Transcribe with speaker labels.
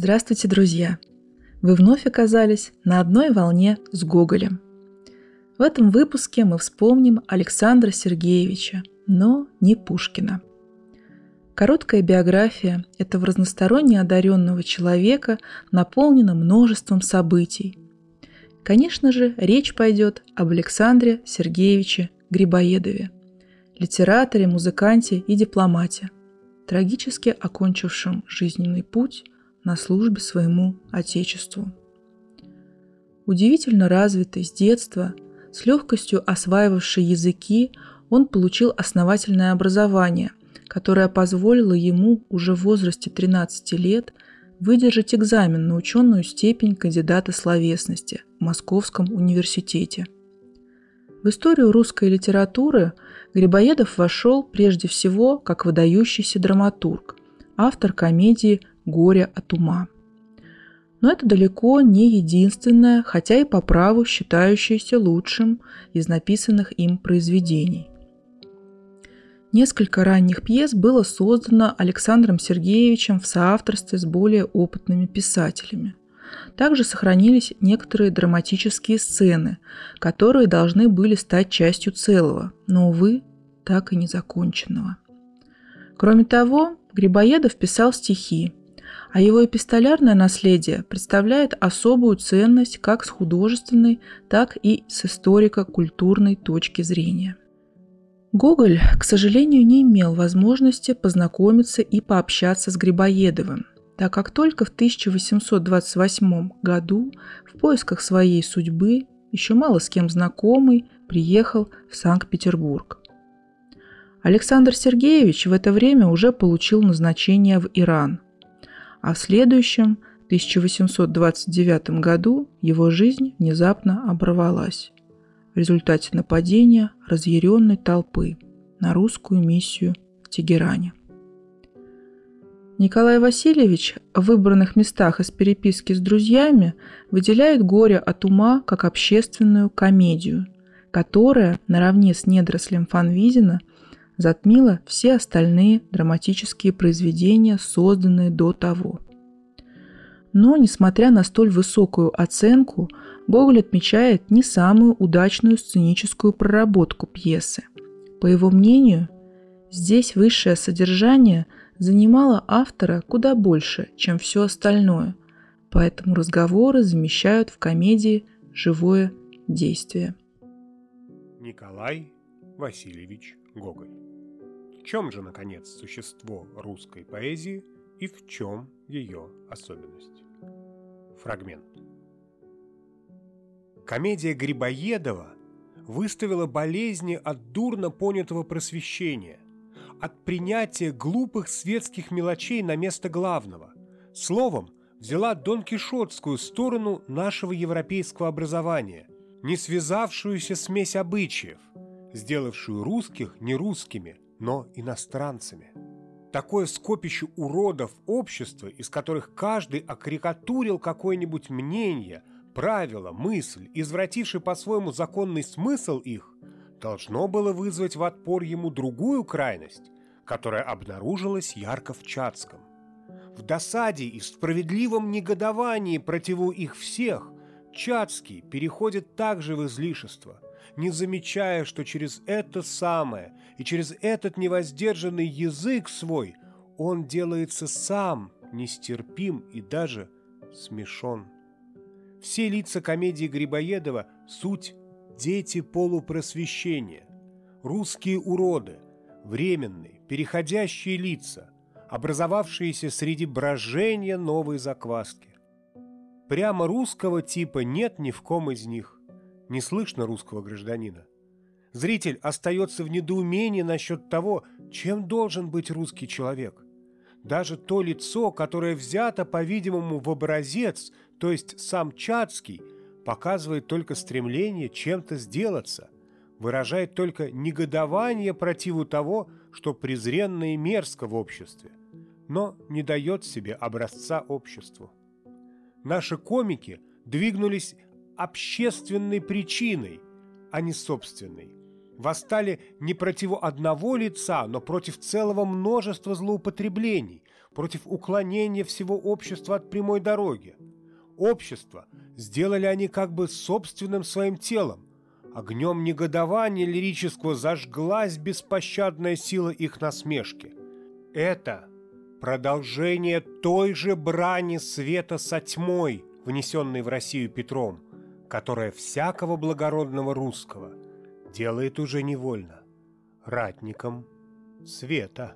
Speaker 1: Здравствуйте, друзья! Вы вновь оказались на одной волне с Гоголем. В этом выпуске мы вспомним Александра Сергеевича, но не Пушкина. Короткая биография этого разносторонне одаренного человека наполнена множеством событий. Конечно же, речь пойдет об Александре Сергеевиче Грибоедове, литераторе, музыканте и дипломате, трагически окончившем жизненный путь – на службе своему Отечеству. Удивительно развитый с детства, с легкостью осваивавший языки, он получил основательное образование, которое позволило ему уже в возрасте 13 лет выдержать экзамен на ученую степень кандидата словесности в Московском университете. В историю русской литературы Грибоедов вошел прежде всего как выдающийся драматург, автор комедии горе от ума. Но это далеко не единственное, хотя и по праву считающееся лучшим из написанных им произведений. Несколько ранних пьес было создано Александром Сергеевичем в соавторстве с более опытными писателями. Также сохранились некоторые драматические сцены, которые должны были стать частью целого, но, увы, так и незаконченного. Кроме того, Грибоедов писал стихи, а его эпистолярное наследие представляет особую ценность как с художественной, так и с историко-культурной точки зрения. Гоголь, к сожалению, не имел возможности познакомиться и пообщаться с Грибоедовым, так как только в 1828 году в поисках своей судьбы, еще мало с кем знакомый, приехал в Санкт-Петербург. Александр Сергеевич в это время уже получил назначение в Иран – а в следующем, 1829 году, его жизнь внезапно оборвалась в результате нападения разъяренной толпы на русскую миссию в Тегеране. Николай Васильевич в выбранных местах из переписки с друзьями выделяет «Горе от ума» как общественную комедию, которая, наравне с недорослем Фанвизина, затмила все остальные драматические произведения, созданные до того. Но, несмотря на столь высокую оценку, Гоголь отмечает не самую удачную сценическую проработку пьесы. По его мнению, здесь высшее содержание занимало автора куда больше, чем все остальное, поэтому разговоры замещают в комедии живое действие.
Speaker 2: Николай Васильевич Гоголь чем же, наконец, существо русской поэзии и в чем ее особенность? Фрагмент. Комедия Грибоедова выставила болезни от дурно понятого просвещения, от принятия глупых светских мелочей на место главного. Словом, взяла Дон Кишотскую сторону нашего европейского образования, не связавшуюся смесь обычаев, сделавшую русских нерусскими – но иностранцами. Такое скопище уродов общества, из которых каждый окарикатурил какое-нибудь мнение, правило, мысль, извративший по-своему законный смысл их, должно было вызвать в отпор ему другую крайность, которая обнаружилась ярко в Чацком. В досаде и справедливом негодовании противу их всех Чацкий переходит также в излишество – не замечая, что через это самое и через этот невоздержанный язык свой он делается сам нестерпим и даже смешон. Все лица комедии Грибоедова – суть дети полупросвещения, русские уроды, временные, переходящие лица, образовавшиеся среди брожения новой закваски. Прямо русского типа нет ни в ком из них не слышно русского гражданина. Зритель остается в недоумении насчет того, чем должен быть русский человек. Даже то лицо, которое взято, по-видимому, в образец, то есть сам Чацкий, показывает только стремление чем-то сделаться, выражает только негодование противу того, что презренно и мерзко в обществе, но не дает себе образца обществу. Наши комики двигнулись общественной причиной, а не собственной. восстали не против одного лица, но против целого множества злоупотреблений, против уклонения всего общества от прямой дороги. Общество сделали они как бы собственным своим телом. Огнем негодования лирического зажглась беспощадная сила их насмешки. Это продолжение той же брани света со тьмой, внесенной в Россию Петром, которая всякого благородного русского делает уже невольно ратником света.